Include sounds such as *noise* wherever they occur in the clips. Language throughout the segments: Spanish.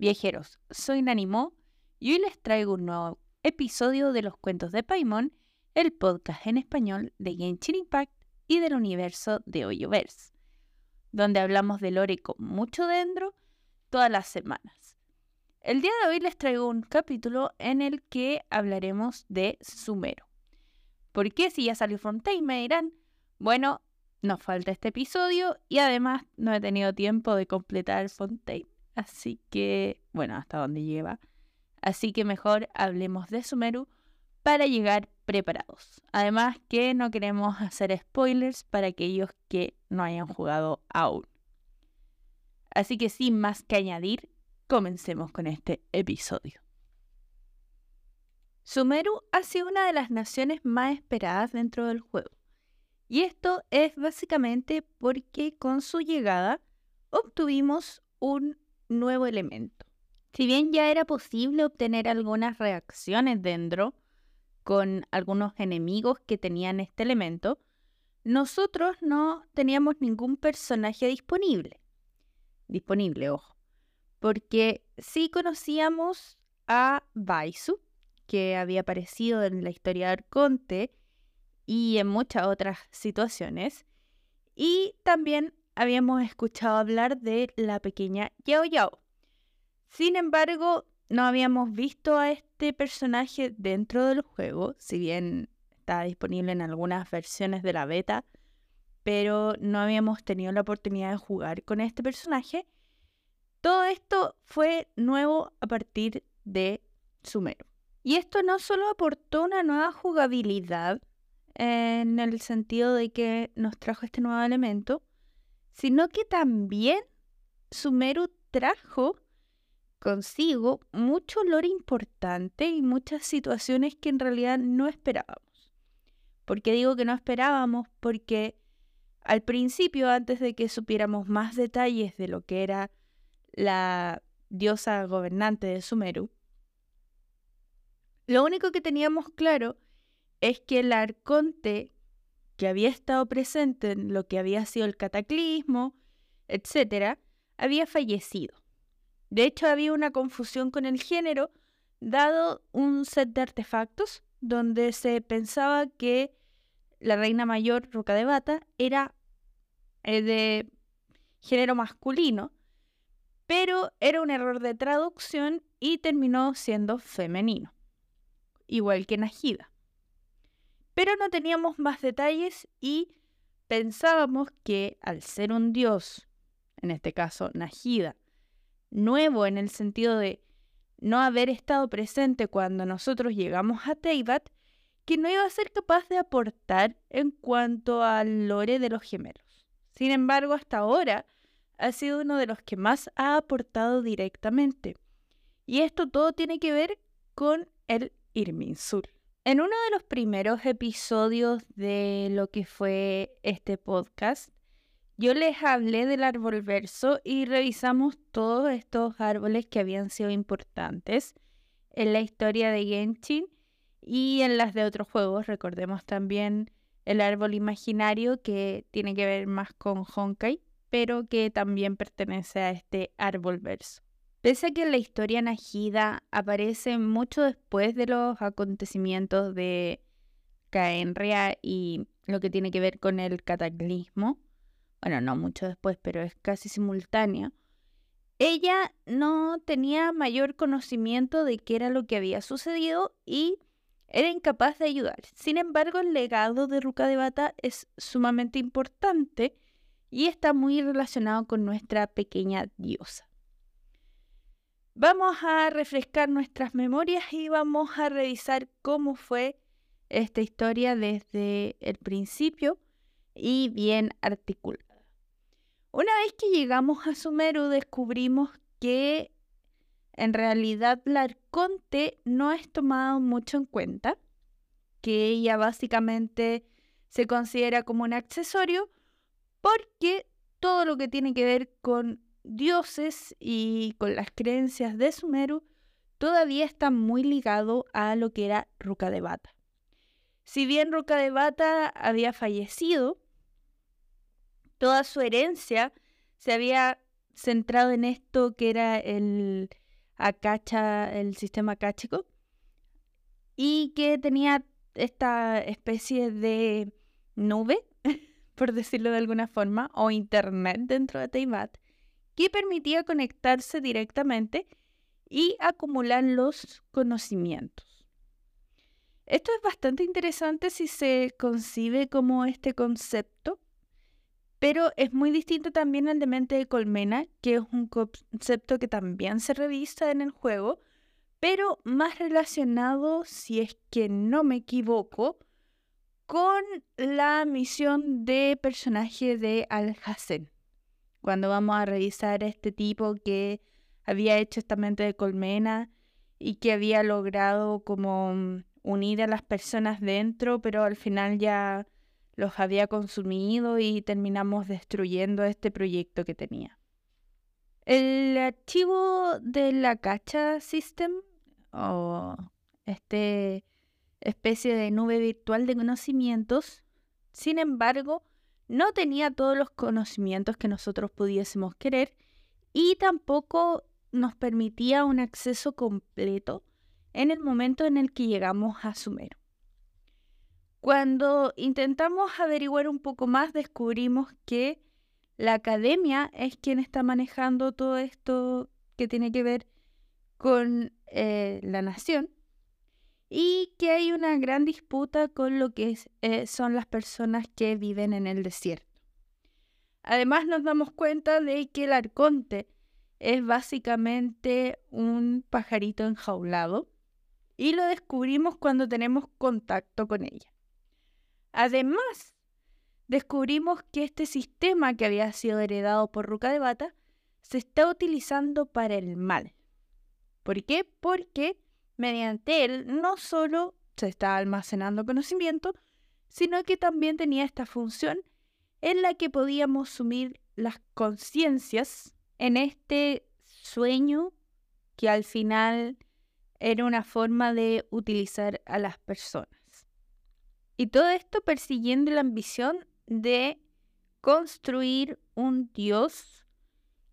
Viajeros, soy Nanimo y hoy les traigo un nuevo episodio de los cuentos de Paimon, el podcast en español de Genshin Impact y del universo de Hoyoverse, donde hablamos de lore con mucho dentro todas las semanas. El día de hoy les traigo un capítulo en el que hablaremos de Sumero. ¿Por qué si ya salió Fontaine? Me dirán. Bueno, nos falta este episodio y además no he tenido tiempo de completar Fontaine. Así que, bueno, hasta donde lleva. Así que mejor hablemos de Sumeru para llegar preparados. Además que no queremos *laughs* hacer spoilers para aquellos que no hayan jugado aún. Así que sin más que añadir, comencemos con este episodio. Sumeru ha sido una de las naciones más esperadas dentro del juego. Y esto es básicamente porque con su llegada obtuvimos un nuevo elemento. Si bien ya era posible obtener algunas reacciones dentro con algunos enemigos que tenían este elemento, nosotros no teníamos ningún personaje disponible. Disponible, ojo. Porque sí conocíamos a Baisu, que había aparecido en la historia de Arconte y en muchas otras situaciones. Y también habíamos escuchado hablar de la pequeña Yao Yao. Sin embargo, no habíamos visto a este personaje dentro del juego, si bien está disponible en algunas versiones de la beta, pero no habíamos tenido la oportunidad de jugar con este personaje. Todo esto fue nuevo a partir de Sumero. Y esto no solo aportó una nueva jugabilidad en el sentido de que nos trajo este nuevo elemento, sino que también Sumeru trajo consigo mucho olor importante y muchas situaciones que en realidad no esperábamos. ¿Por qué digo que no esperábamos? Porque al principio, antes de que supiéramos más detalles de lo que era la diosa gobernante de Sumeru, lo único que teníamos claro es que el arconte que había estado presente en lo que había sido el cataclismo, etc., había fallecido. De hecho, había una confusión con el género, dado un set de artefactos donde se pensaba que la reina mayor Roca de Bata era eh, de género masculino, pero era un error de traducción y terminó siendo femenino, igual que Najida. Pero no teníamos más detalles y pensábamos que al ser un dios, en este caso Najida, nuevo en el sentido de no haber estado presente cuando nosotros llegamos a Teyvat, que no iba a ser capaz de aportar en cuanto al lore de los gemelos. Sin embargo, hasta ahora ha sido uno de los que más ha aportado directamente. Y esto todo tiene que ver con el Irminsul. En uno de los primeros episodios de lo que fue este podcast, yo les hablé del árbol verso y revisamos todos estos árboles que habían sido importantes en la historia de Genshin y en las de otros juegos. Recordemos también el árbol imaginario que tiene que ver más con Honkai, pero que también pertenece a este árbol verso. Pese a que la historia Najida aparece mucho después de los acontecimientos de Caenria y lo que tiene que ver con el cataclismo, bueno, no mucho después, pero es casi simultáneo, ella no tenía mayor conocimiento de qué era lo que había sucedido y era incapaz de ayudar. Sin embargo, el legado de Ruka de Bata es sumamente importante y está muy relacionado con nuestra pequeña diosa. Vamos a refrescar nuestras memorias y vamos a revisar cómo fue esta historia desde el principio y bien articulada. Una vez que llegamos a Sumeru descubrimos que en realidad la Arconte no es tomado mucho en cuenta, que ella básicamente se considera como un accesorio porque todo lo que tiene que ver con dioses y con las creencias de Sumeru todavía está muy ligado a lo que era Ruka de Bata. Si bien Ruka de Bata había fallecido, toda su herencia se había centrado en esto que era el Akacha, el sistema acáchico, y que tenía esta especie de nube, *laughs* por decirlo de alguna forma, o internet dentro de Teyvat, que permitía conectarse directamente y acumular los conocimientos. Esto es bastante interesante si se concibe como este concepto, pero es muy distinto también al de mente de colmena, que es un concepto que también se revisa en el juego, pero más relacionado, si es que no me equivoco, con la misión de personaje de Al-Hassan. Cuando vamos a revisar este tipo que había hecho esta mente de colmena y que había logrado como unir a las personas dentro, pero al final ya los había consumido y terminamos destruyendo este proyecto que tenía. El archivo de la Cacha System, o este especie de nube virtual de conocimientos, sin embargo, no tenía todos los conocimientos que nosotros pudiésemos querer y tampoco nos permitía un acceso completo en el momento en el que llegamos a Sumero. Cuando intentamos averiguar un poco más, descubrimos que la academia es quien está manejando todo esto que tiene que ver con eh, la nación y que hay una gran disputa con lo que eh, son las personas que viven en el desierto. Además nos damos cuenta de que el arconte es básicamente un pajarito enjaulado y lo descubrimos cuando tenemos contacto con ella. Además, descubrimos que este sistema que había sido heredado por Ruca de Bata se está utilizando para el mal. ¿Por qué? Porque mediante él no solo se está almacenando conocimiento, sino que también tenía esta función en la que podíamos sumir las conciencias en este sueño que al final era una forma de utilizar a las personas. Y todo esto persiguiendo la ambición de construir un Dios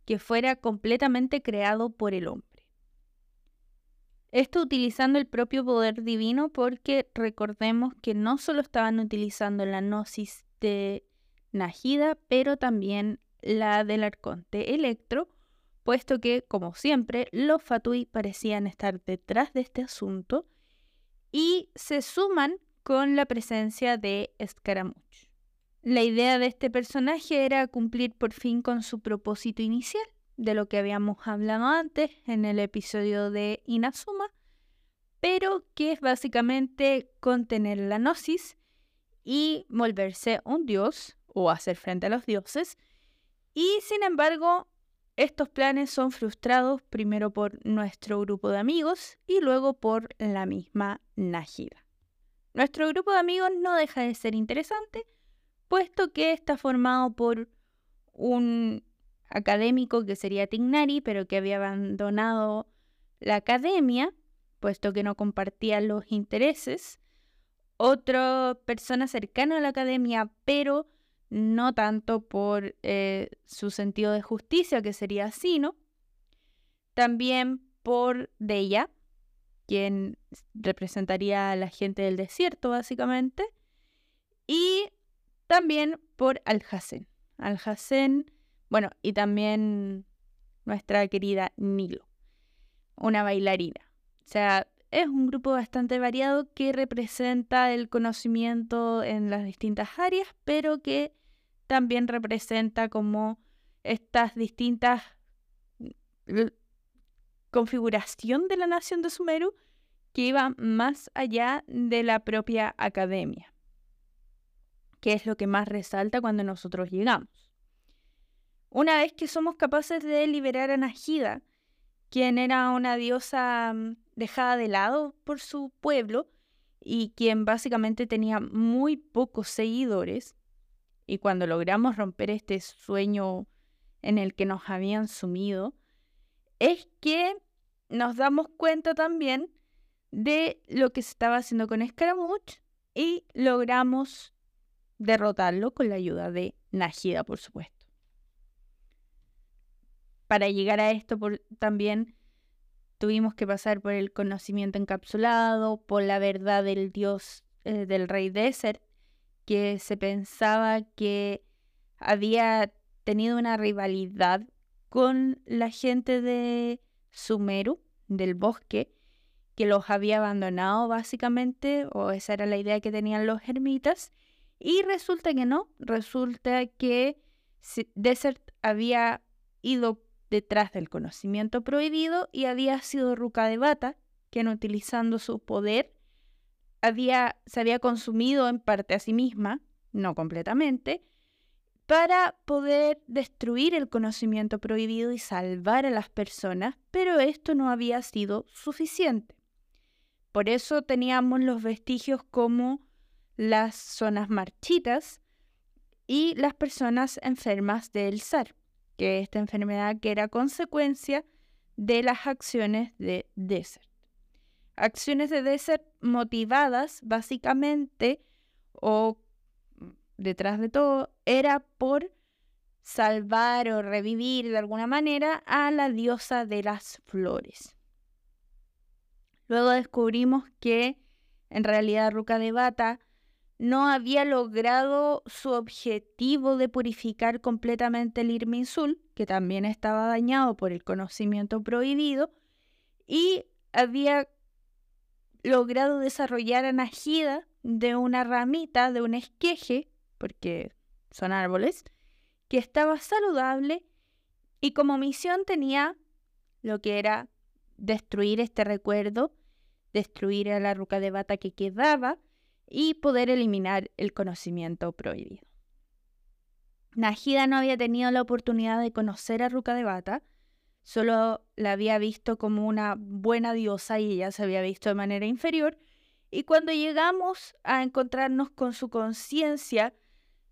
que fuera completamente creado por el hombre. Esto utilizando el propio poder divino porque recordemos que no solo estaban utilizando la gnosis de Najida, pero también la del arconte Electro, puesto que, como siempre, los Fatui parecían estar detrás de este asunto y se suman con la presencia de Scaramouche. La idea de este personaje era cumplir por fin con su propósito inicial, de lo que habíamos hablado antes en el episodio de Inazuma, pero que es básicamente contener la gnosis y volverse un dios o hacer frente a los dioses. Y sin embargo, estos planes son frustrados primero por nuestro grupo de amigos y luego por la misma Najida. Nuestro grupo de amigos no deja de ser interesante, puesto que está formado por un académico que sería Tignari, pero que había abandonado la academia, puesto que no compartía los intereses. Otra persona cercana a la academia, pero no tanto por eh, su sentido de justicia, que sería Sino, también por Deya, quien representaría a la gente del desierto, básicamente, y también por Al-Hassen. Al-Hassen, bueno, y también nuestra querida Nilo, una bailarina. O sea, es un grupo bastante variado que representa el conocimiento en las distintas áreas, pero que también representa como estas distintas configuración de la nación de Sumeru que iba más allá de la propia academia, que es lo que más resalta cuando nosotros llegamos. Una vez que somos capaces de liberar a Najida, quien era una diosa mm, dejada de lado por su pueblo y quien básicamente tenía muy pocos seguidores, y cuando logramos romper este sueño en el que nos habían sumido, es que nos damos cuenta también de lo que se estaba haciendo con Scaramouche y logramos derrotarlo con la ayuda de Najida, por supuesto. Para llegar a esto también tuvimos que pasar por el conocimiento encapsulado, por la verdad del dios eh, del rey Desert, que se pensaba que había tenido una rivalidad con la gente de Sumeru, del bosque, que los había abandonado básicamente, o esa era la idea que tenían los ermitas, y resulta que no, resulta que Desert había ido detrás del conocimiento prohibido y había sido Ruka de Bata, quien utilizando su poder había, se había consumido en parte a sí misma, no completamente, para poder destruir el conocimiento prohibido y salvar a las personas, pero esto no había sido suficiente. Por eso teníamos los vestigios como las zonas marchitas y las personas enfermas del SAR, que esta enfermedad que era consecuencia de las acciones de Desert. Acciones de Desert motivadas básicamente o detrás de todo era por salvar o revivir de alguna manera a la diosa de las flores. Luego descubrimos que en realidad Ruka de Bata no había logrado su objetivo de purificar completamente el Irminsul, que también estaba dañado por el conocimiento prohibido, y había logrado desarrollar a Najida de una ramita, de un esqueje, porque son árboles, que estaba saludable y como misión tenía lo que era destruir este recuerdo, destruir a la ruca de bata que quedaba y poder eliminar el conocimiento prohibido. Najida no había tenido la oportunidad de conocer a Ruca de Bata, solo la había visto como una buena diosa y ella se había visto de manera inferior, y cuando llegamos a encontrarnos con su conciencia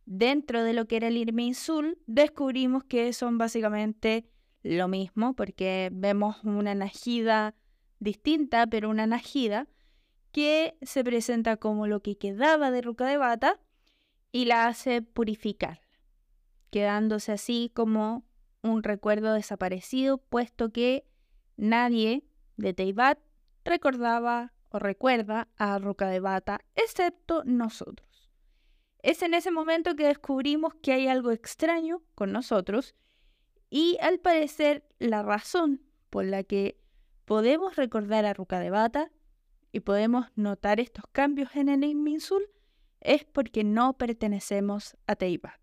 dentro de lo que era el Irminsul, descubrimos que son básicamente lo mismo, porque vemos una Najida distinta, pero una Najida que se presenta como lo que quedaba de Ruca de Bata y la hace purificar, quedándose así como un recuerdo desaparecido, puesto que nadie de Teibat recordaba o recuerda a Ruca de Bata, excepto nosotros. Es en ese momento que descubrimos que hay algo extraño con nosotros y al parecer la razón por la que podemos recordar a Ruka de Bata y podemos notar estos cambios en el Inminsul es porque no pertenecemos a Teibat.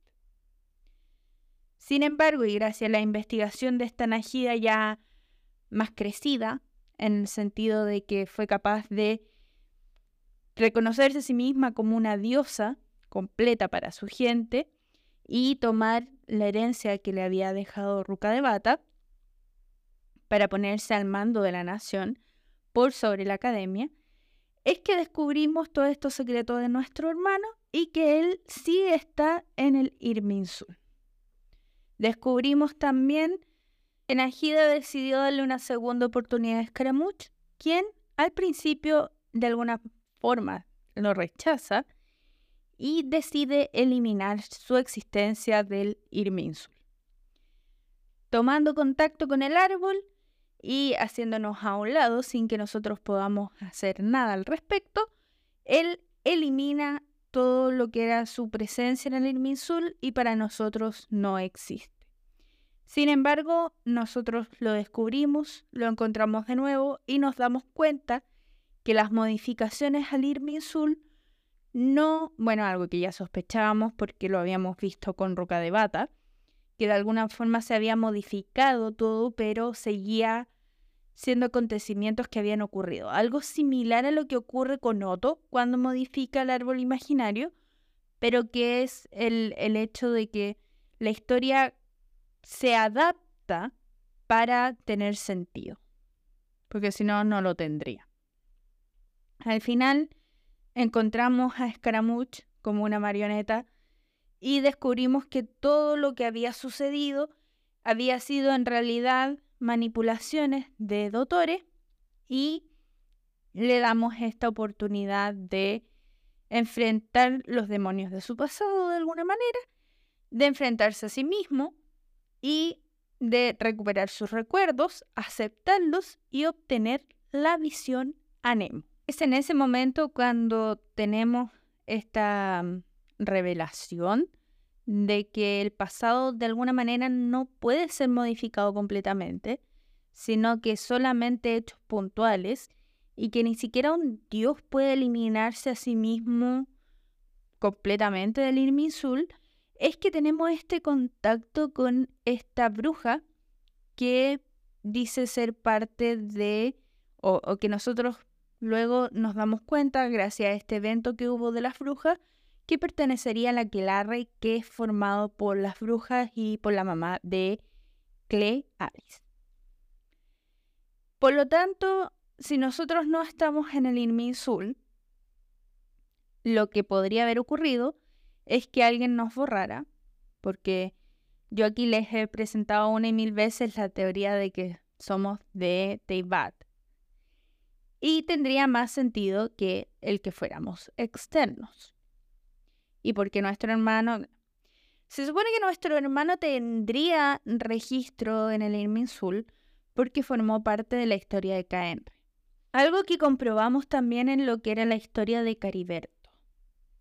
Sin embargo, y gracias a la investigación de esta Najida ya más crecida, en el sentido de que fue capaz de reconocerse a sí misma como una diosa completa para su gente y tomar la herencia que le había dejado Ruca de Bata para ponerse al mando de la nación por sobre la academia, es que descubrimos todos estos secretos de nuestro hermano y que él sí está en el Irminsul. Descubrimos también que Najida decidió darle una segunda oportunidad a Scaramuch, quien al principio de alguna forma lo rechaza, y decide eliminar su existencia del Irminsul. Tomando contacto con el árbol y haciéndonos a un lado sin que nosotros podamos hacer nada al respecto, él elimina todo lo que era su presencia en el Irminsul y para nosotros no existe. Sin embargo, nosotros lo descubrimos, lo encontramos de nuevo y nos damos cuenta que las modificaciones al Irminsul no, bueno, algo que ya sospechábamos porque lo habíamos visto con Roca de Bata, que de alguna forma se había modificado todo, pero seguía siendo acontecimientos que habían ocurrido. Algo similar a lo que ocurre con Otto cuando modifica el árbol imaginario, pero que es el, el hecho de que la historia se adapta para tener sentido, porque si no, no lo tendría. Al final, encontramos a Scaramouche como una marioneta y descubrimos que todo lo que había sucedido había sido en realidad manipulaciones de Dotore y le damos esta oportunidad de enfrentar los demonios de su pasado de alguna manera, de enfrentarse a sí mismo y de recuperar sus recuerdos, aceptarlos y obtener la visión a Nemo. Es en ese momento cuando tenemos esta mm, revelación de que el pasado de alguna manera no puede ser modificado completamente, sino que solamente hechos puntuales y que ni siquiera un dios puede eliminarse a sí mismo completamente del Irminsul, es que tenemos este contacto con esta bruja que dice ser parte de, o, o que nosotros luego nos damos cuenta, gracias a este evento que hubo de las brujas, que pertenecería a la Aquelarre, que es formado por las brujas y por la mamá de Cle Alice. Por lo tanto, si nosotros no estamos en el Inminsul, lo que podría haber ocurrido es que alguien nos borrara, porque yo aquí les he presentado una y mil veces la teoría de que somos de Teyvat. Y tendría más sentido que el que fuéramos externos. Y porque nuestro hermano... Se supone que nuestro hermano tendría registro en el Irminsul porque formó parte de la historia de Caen. Algo que comprobamos también en lo que era la historia de Cariberto,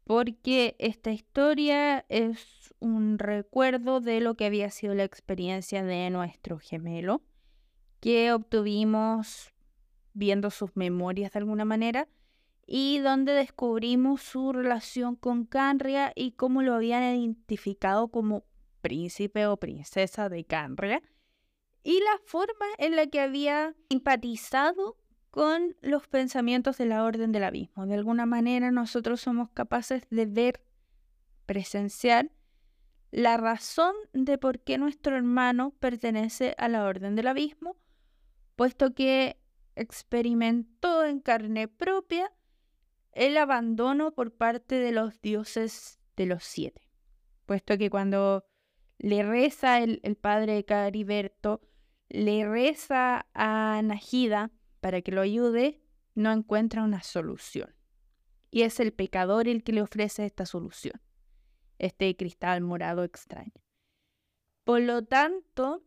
porque esta historia es un recuerdo de lo que había sido la experiencia de nuestro gemelo, que obtuvimos viendo sus memorias de alguna manera, y donde descubrimos su relación con Canria y cómo lo habían identificado como príncipe o princesa de Canria, y la forma en la que había empatizado con los pensamientos de la Orden del Abismo. De alguna manera nosotros somos capaces de ver, presenciar la razón de por qué nuestro hermano pertenece a la Orden del Abismo, puesto que experimentó en carne propia el abandono por parte de los dioses de los siete, puesto que cuando le reza el, padre Cariberto, le reza a Najida para que lo ayude, no encuentra una solución. Y es el pecador el que le ofrece esta solución, este cristal morado extraño. Por lo tanto,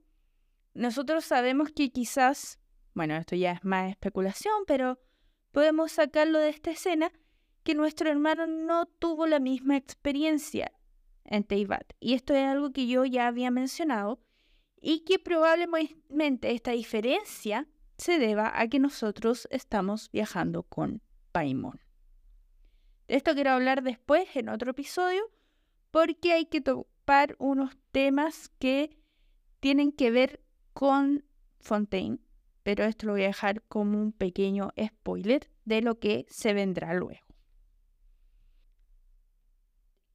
nosotros sabemos que quizás, bueno, esto ya es más especulación, pero podemos sacarlo de esta escena, que nuestro hermano no tuvo la misma experiencia en Teibat. Y esto es algo que yo ya había mencionado, y que probablemente esta diferencia se deba a que nosotros estamos viajando con Paimon. De esto quiero hablar después en otro episodio porque hay que topar unos temas que tienen que ver con Fontaine, pero esto lo voy a dejar como un pequeño spoiler de lo que se vendrá luego.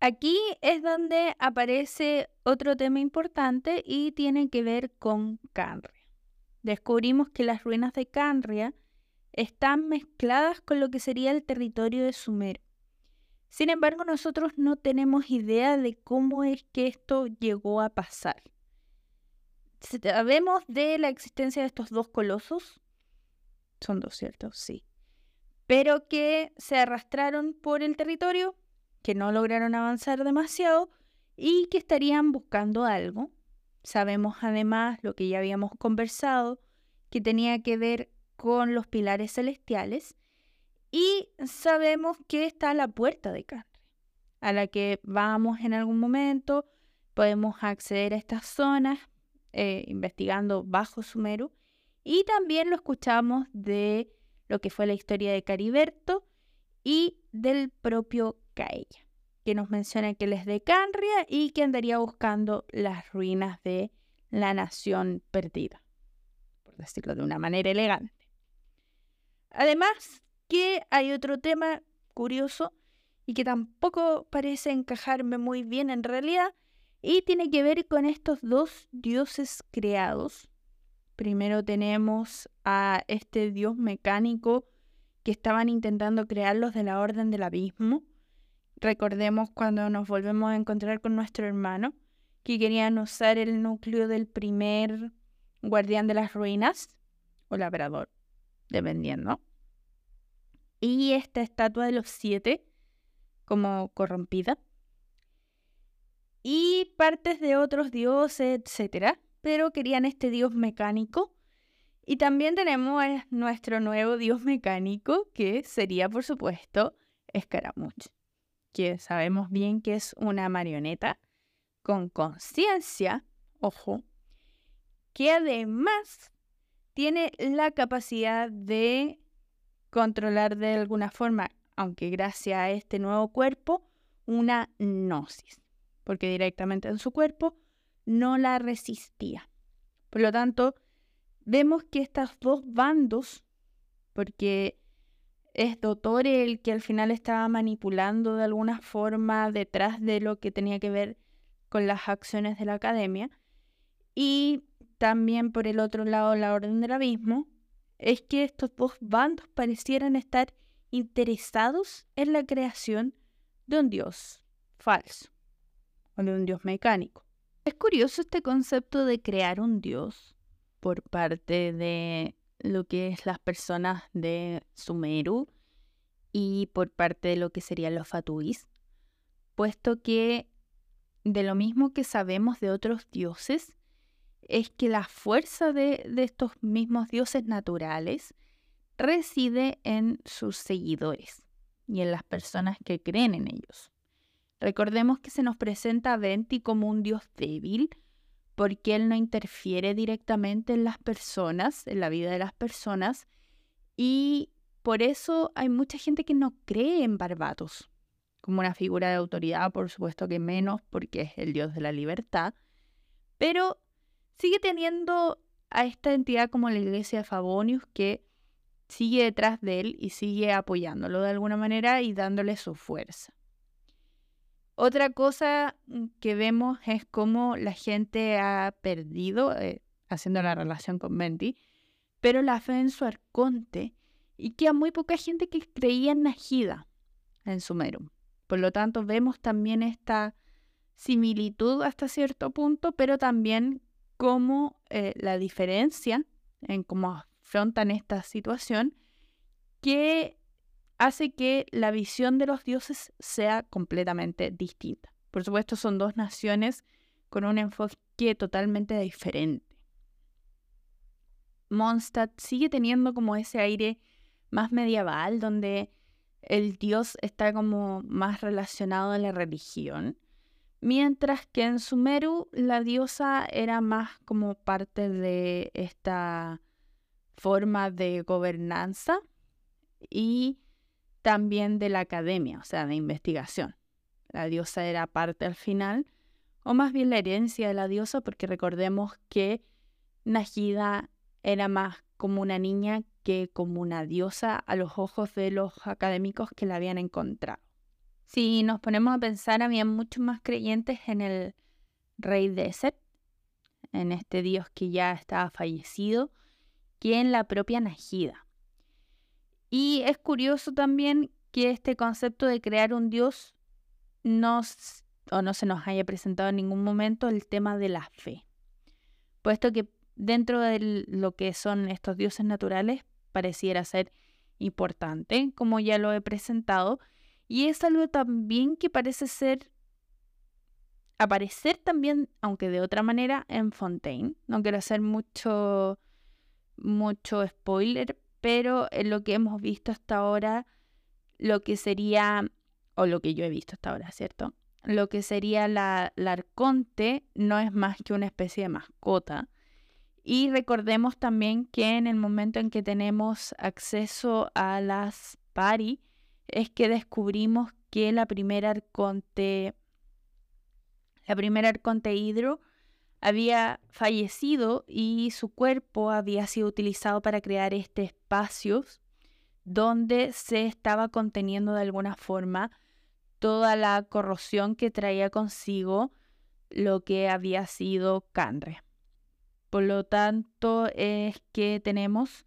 Aquí es donde aparece otro tema importante y tiene que ver con Canria. Descubrimos que las ruinas de Canria están mezcladas con lo que sería el territorio de Sumer. Sin embargo, nosotros no tenemos idea de cómo es que esto llegó a pasar. Sabemos de la existencia de estos dos colosos. Son dos, ¿cierto? Sí. Pero que se arrastraron por el territorio que no lograron avanzar demasiado y que estarían buscando algo. Sabemos además lo que ya habíamos conversado, que tenía que ver con los pilares celestiales y sabemos que está la puerta de Canre, a la que vamos en algún momento, podemos acceder a estas zonas eh, investigando bajo Sumeru y también lo escuchamos de lo que fue la historia de Cariberto y del propio ella, que nos menciona que él es de Canria y que andaría buscando las ruinas de la nación perdida, por decirlo de una manera elegante. Además, que hay otro tema curioso y que tampoco parece encajarme muy bien en realidad, y tiene que ver con estos dos dioses creados. Primero tenemos a este dios mecánico que estaban intentando crearlos de la Orden del Abismo, Recordemos cuando nos volvemos a encontrar con nuestro hermano, que querían usar el núcleo del primer guardián de las ruinas, o labrador, dependiendo. Y esta estatua de los siete, como corrompida. Y partes de otros dioses, etc. pero querían este dios mecánico. Y también tenemos nuestro nuevo dios mecánico, que sería, por supuesto, Escaramuche, que sabemos bien que es una marioneta con conciencia, ojo, que además tiene la capacidad de controlar de alguna forma, aunque gracias a este nuevo cuerpo, una gnosis, porque directamente en su cuerpo no la resistía. Por lo tanto, vemos que estos dos bandos, porque es Doctor el que al final estaba manipulando de alguna forma detrás de lo que tenía que ver con las acciones de la academia, y también por el otro lado la Orden del Abismo, es que estos dos bandos parecieran estar interesados en la creación de un dios falso de un dios mecánico. Es curioso este concepto de crear un dios por parte de lo que es las personas de Sumeru y por parte de lo que serían los Fatuis, puesto que de lo mismo que sabemos de otros dioses, es que la fuerza de, de estos mismos dioses naturales reside en sus seguidores y en las personas que creen en ellos. Recordemos que se nos presenta a Venti como un dios débil porque él no interfiere directamente en las personas, en la vida de las personas, y por eso hay mucha gente que no cree en Barbatos como una figura de autoridad, por supuesto que menos porque es el dios de la libertad, pero sigue teniendo a esta entidad como la iglesia de Favonius que sigue detrás de él y sigue apoyándolo de alguna manera y dándole su fuerza. Otra cosa mm, que vemos es cómo la gente ha perdido, eh, haciendo la relación con Menti, pero la fe en su arconte y que a muy poca gente que creía en Najida en Sumerum. Por lo tanto, vemos también esta similitud hasta cierto punto, pero también cómo eh, la diferencia en cómo afrontan esta situación que hace que la visión de los dioses sea completamente distinta. Por supuesto, son dos naciones con un enfoque totalmente diferente. Mondstadt sigue teniendo como ese aire más medieval, donde el dios está como más relacionado a la religión, mientras que en Sumeru la diosa era más como parte de esta forma de gobernanza y también de la academia, o sea, de investigación. La diosa era parte al final, o más bien la herencia de la diosa, porque recordemos que Najida era más como una niña que como una diosa a los ojos de los académicos que la habían encontrado. Si nos ponemos a pensar, había muchos más creyentes en el rey Deset, en este dios que ya estaba fallecido, que en la propia Najida. Y es curioso también que este concepto de crear un dios no, o no se nos haya presentado en ningún momento el tema de la fe, puesto que dentro de lo que son estos dioses naturales pareciera ser importante, como ya lo he presentado, y es algo también que parece ser aparecer también, aunque de otra manera, en Fontaine. No quiero hacer mucho, mucho spoiler, pero en lo que hemos visto hasta ahora, lo que sería, o lo que yo he visto hasta ahora, ¿cierto? Lo que sería la, la arconte no es más que una especie de mascota. Y recordemos también que en el momento en que tenemos acceso a las pari, es que descubrimos que la primera arconte, la primera arconte hidro, había fallecido y su cuerpo había sido utilizado para crear este espacio donde se estaba conteniendo de alguna forma toda la corrosión que traía consigo lo que había sido Canre. Por lo tanto, es que tenemos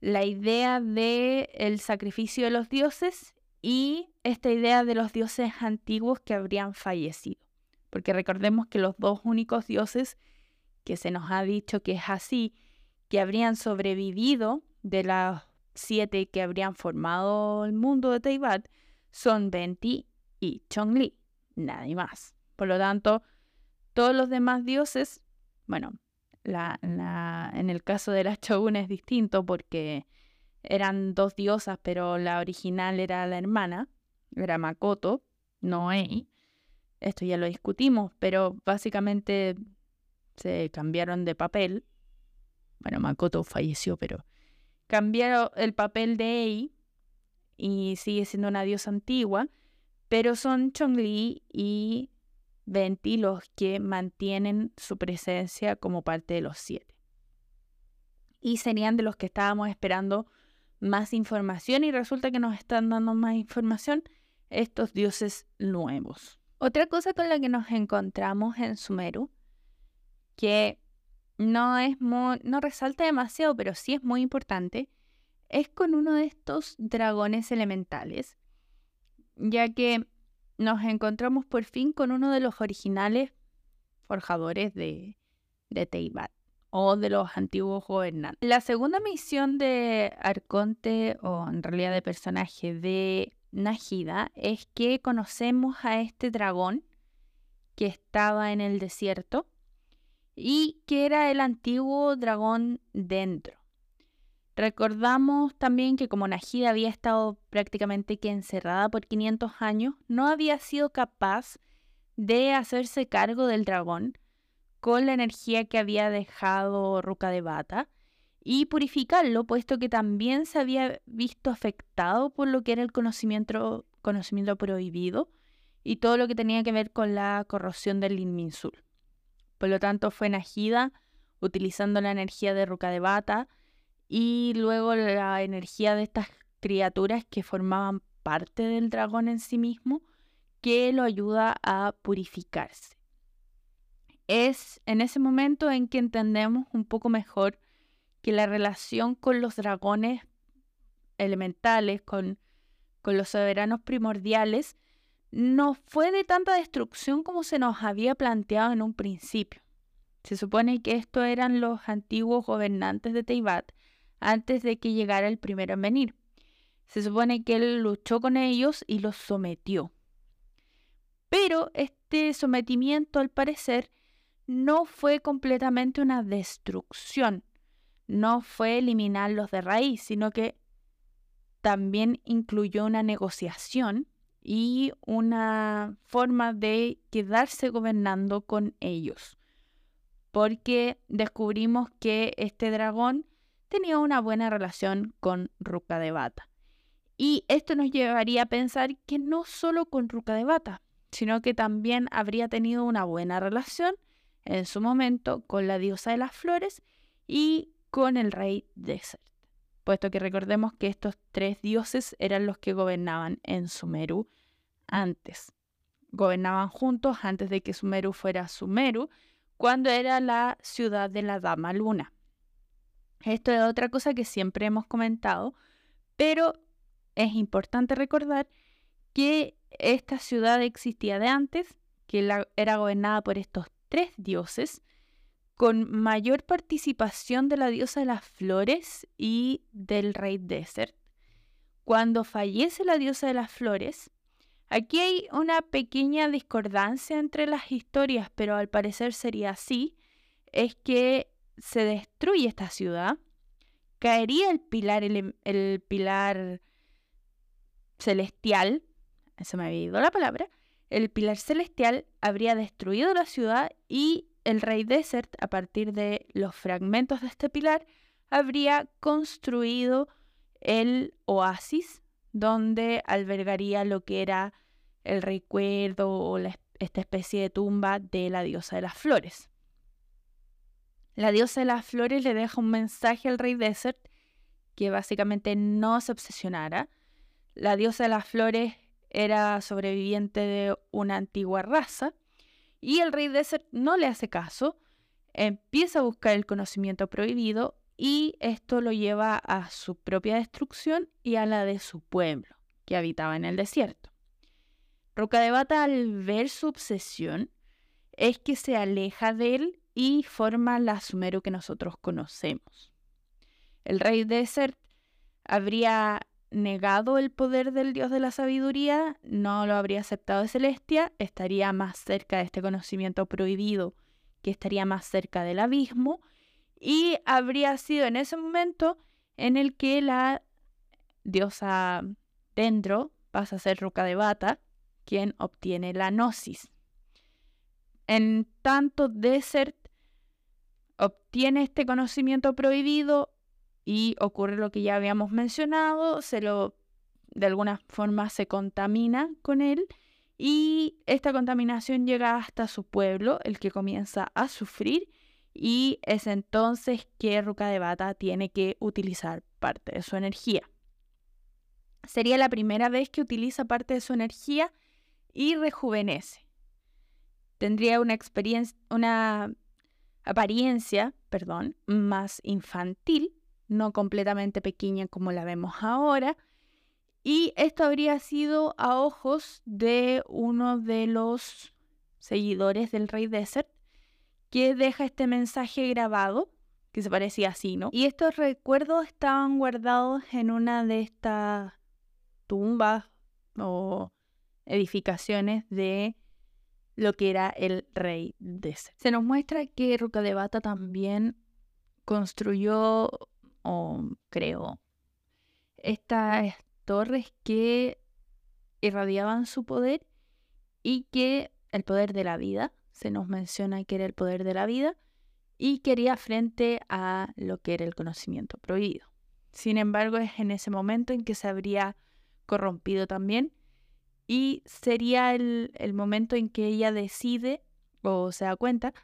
la idea de el sacrificio de los dioses y esta idea de los dioses antiguos que habrían fallecido porque recordemos que los dos únicos dioses que se nos ha dicho que es así, que habrían sobrevivido de las siete que habrían formado el mundo de Teibat, son Venti y Chongli, nadie más. Por lo tanto, todos los demás dioses, bueno, La, en el caso de la Shogun es distinto porque eran dos diosas, pero la original era la hermana, era Makoto, no Ei. Esto ya lo discutimos, pero básicamente se cambiaron de papel. Bueno, Makoto falleció, pero cambiaron el papel de Ei y sigue siendo una diosa antigua, pero son Chongli y Venti los que mantienen su presencia como parte de los siete. Y serían de los que estábamos esperando más información y resulta que nos están dando más información estos dioses nuevos. Otra cosa con la que nos encontramos en Sumeru, que no es muy, no resalta demasiado, pero sí es muy importante, es con uno de estos dragones elementales, ya que nos encontramos por fin con uno de los originales forjadores de, de Teibat o de los antiguos gobernantes. La segunda misión de Arconte, o en realidad de personaje de Najida, es que conocemos a este dragón que estaba en el desierto y que era el antiguo dragón dentro. Recordamos también que como Najida había estado prácticamente encerrada por 500 años, no había sido capaz de hacerse cargo del dragón, con la energía que había dejado Ruka de Bata y purificarlo, puesto que también se había visto afectado por lo que era el conocimiento, conocimiento prohibido y todo lo que tenía que ver con la corrosión del Inminsul. Por lo tanto, fue Najida utilizando la energía de Ruka de Bata y luego la energía de estas criaturas que formaban parte del dragón en sí mismo que lo ayuda a purificarse es en ese momento en que entendemos un poco mejor que la relación con los dragones elementales, con, con los soberanos primordiales, no fue de tanta destrucción como se nos había planteado en un principio. Se supone que estos eran los antiguos gobernantes de Teibat antes de que llegara el primero en venir. Se supone que él luchó con ellos y los sometió. Pero este sometimiento, al parecer, no fue completamente una destrucción, no fue eliminarlos de raíz, sino que también incluyó una negociación y una forma de quedarse gobernando con ellos. Porque descubrimos que este dragón tenía una buena relación con Ruka de Bata. Y esto nos llevaría a pensar que no solo con Ruka de Bata, sino que también habría tenido una buena relación en su momento con la diosa de las flores y con el rey Desert, puesto que recordemos que estos tres dioses eran los que gobernaban en Sumeru antes. Gobernaban juntos antes de que Sumeru fuera Sumeru, cuando era la ciudad de la Dama Luna. Esto es otra cosa que siempre hemos comentado, pero es importante recordar que esta ciudad existía de antes, que era gobernada por estos tres dioses, con mayor participación de la diosa de las flores y del rey Desert. Cuando fallece la diosa de las flores, aquí hay una pequeña discordancia entre las historias, pero al parecer sería así, es que se destruye esta ciudad, caería el pilar, el, pilar celestial, se me había ido la palabra, el pilar celestial habría destruido la ciudad y el rey Desert, a partir de los fragmentos de este pilar, habría construido el oasis donde albergaría lo que era el recuerdo o esta especie de tumba de la diosa de las flores. La diosa de las flores le deja un mensaje al rey Desert que básicamente no se obsesionara. La diosa de las flores era sobreviviente de una antigua raza, y el rey Desert no le hace caso, empieza a buscar el conocimiento prohibido y esto lo lleva a su propia destrucción y a la de su pueblo, que habitaba en el desierto. Bata al ver su obsesión, es que se aleja de él y forma la Sumeru que nosotros conocemos. El rey Desert habría negado el poder del dios de la sabiduría, no lo habría aceptado de Celestia, estaría más cerca de este conocimiento prohibido, que estaría más cerca del abismo, Y habría sido en ese momento en el que la diosa Dendro pasa a ser Ruca de Bata, quien obtiene la gnosis. En tanto, Desert obtiene este conocimiento prohibido y ocurre lo que ya habíamos mencionado, se lo de alguna forma se contamina con él y esta contaminación llega hasta su pueblo, el que comienza a sufrir y es entonces que Ruka de Bata tiene que utilizar parte de su energía. Sería la primera vez que utiliza parte de su energía y rejuvenece. Tendría una experiencia, una apariencia, perdón, más infantil, no completamente pequeña como la vemos ahora, y esto habría sido a ojos de uno de los seguidores del rey Desert, que deja este mensaje grabado, que se parecía así, ¿no? Y estos recuerdos estaban guardados en una de estas tumbas o edificaciones de lo que era el rey Desert. Se nos muestra que Rucadebata también construyó o creó estas torres que irradiaban su poder y que el poder de la vida, se nos menciona que era el poder de la vida, y quería frente a lo que era el conocimiento prohibido. Sin embargo, es en ese momento en que se habría corrompido también y sería el, el momento en que ella decide o se da cuenta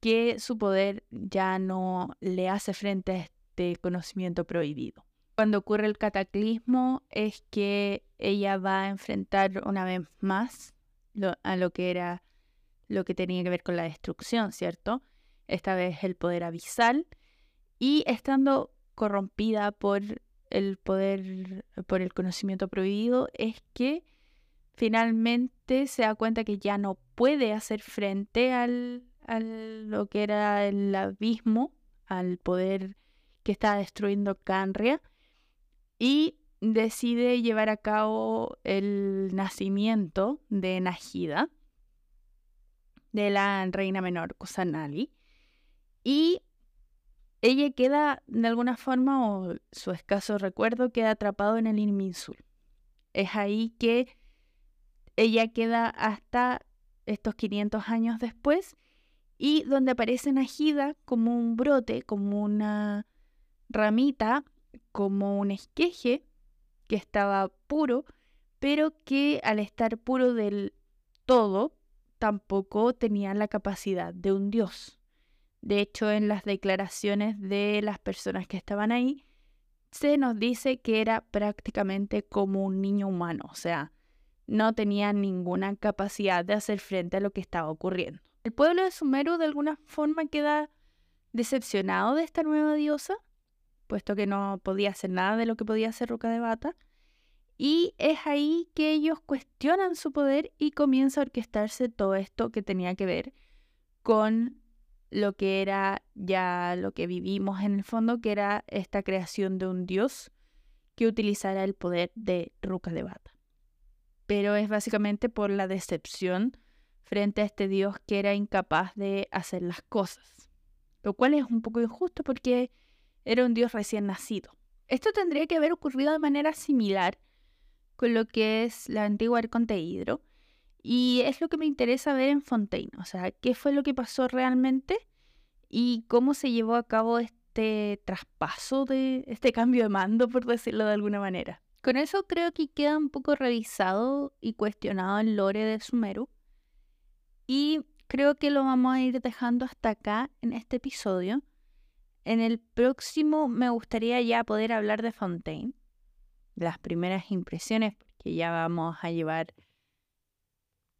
que su poder ya no le hace frente este conocimiento prohibido cuando ocurre el cataclismo es que ella va a enfrentar una vez más a lo que era lo que tenía que ver con la destrucción, ¿cierto? Esta vez el poder abisal y estando corrompida por el poder, por el conocimiento prohibido, es que finalmente se da cuenta que ya no puede hacer frente al, a lo que era el abismo, al poder que está destruyendo Canria y decide llevar a cabo el nacimiento de Najida, de la reina menor Kusanali, y ella queda de alguna forma, o su escaso recuerdo, queda atrapado en el Inminsul. Es ahí que ella queda hasta estos 500 años después y donde aparece Najida como un brote, como una ramita como un esqueje que estaba puro, pero que al estar puro del todo, tampoco tenía la capacidad de un dios. De hecho, en las declaraciones de las personas que estaban ahí, se nos dice que era prácticamente como un niño humano, o sea, no tenía ninguna capacidad de hacer frente a lo que estaba ocurriendo. El pueblo de Sumeru de alguna forma queda decepcionado de esta nueva diosa puesto que no podía hacer nada de lo que podía hacer Ruca de Bata. Y es ahí que ellos cuestionan su poder y comienza a orquestarse todo esto que tenía que ver con lo que era ya lo que vivimos en el fondo, que era esta creación de un dios que utilizara el poder de Ruca de Bata. Pero es básicamente por la decepción frente a este dios que era incapaz de hacer las cosas. Lo cual es un poco injusto porque era un dios recién nacido. Esto tendría que haber ocurrido de manera similar con lo que es la antigua Arconte Hidro. Y es lo que me interesa ver en Fontaine. O sea, qué fue lo que pasó realmente y cómo se llevó a cabo este traspaso de este cambio de mando, por decirlo de alguna manera. Con eso creo que queda un poco revisado y cuestionado el lore de Sumeru. Y creo que lo vamos a ir dejando hasta acá en este episodio. En el próximo me gustaría ya poder hablar de Fontaine, las primeras impresiones, porque ya vamos a llevar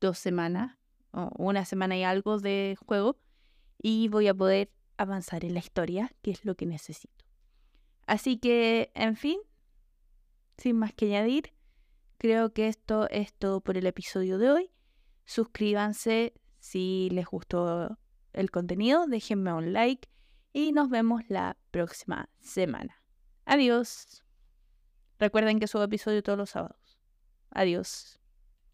dos semanas o una semana y algo de juego y voy a poder avanzar en la historia, que es lo que necesito. Así que, en fin, sin más que añadir, creo que esto es todo por el episodio de hoy. Suscríbanse si les gustó el contenido, déjenme un like y nos vemos la próxima semana. Adiós. Recuerden que subo episodio todos los sábados. Adiós.